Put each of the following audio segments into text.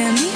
again.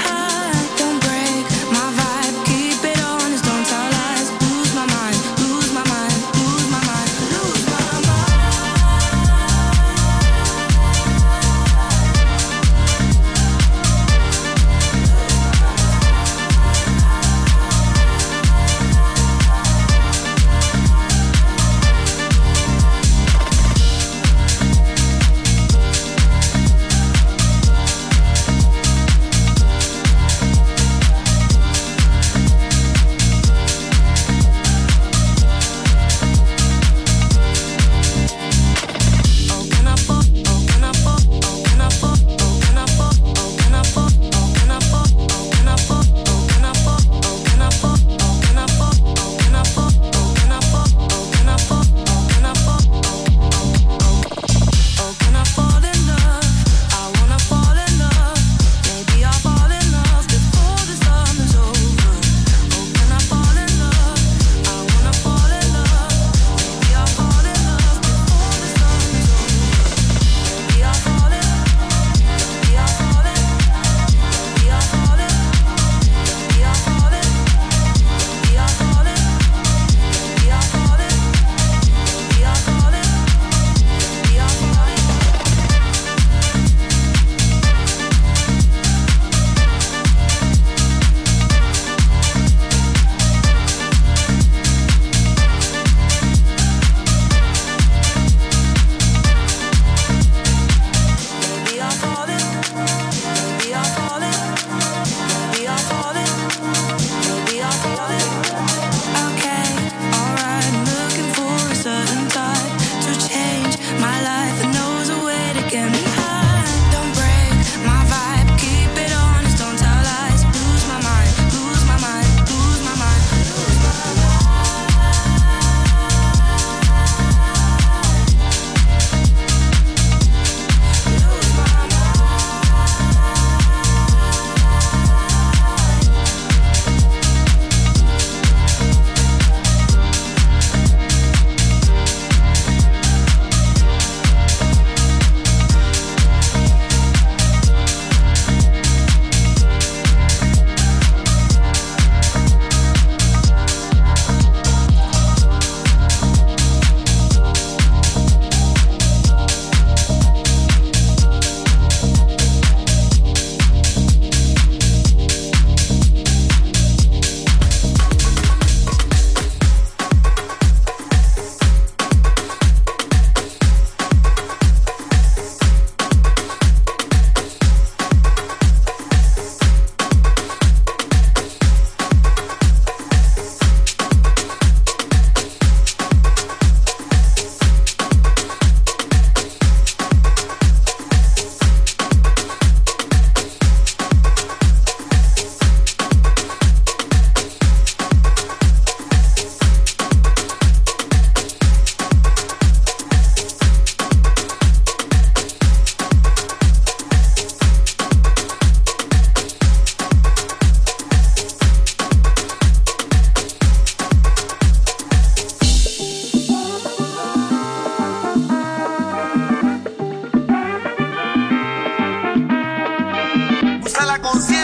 por.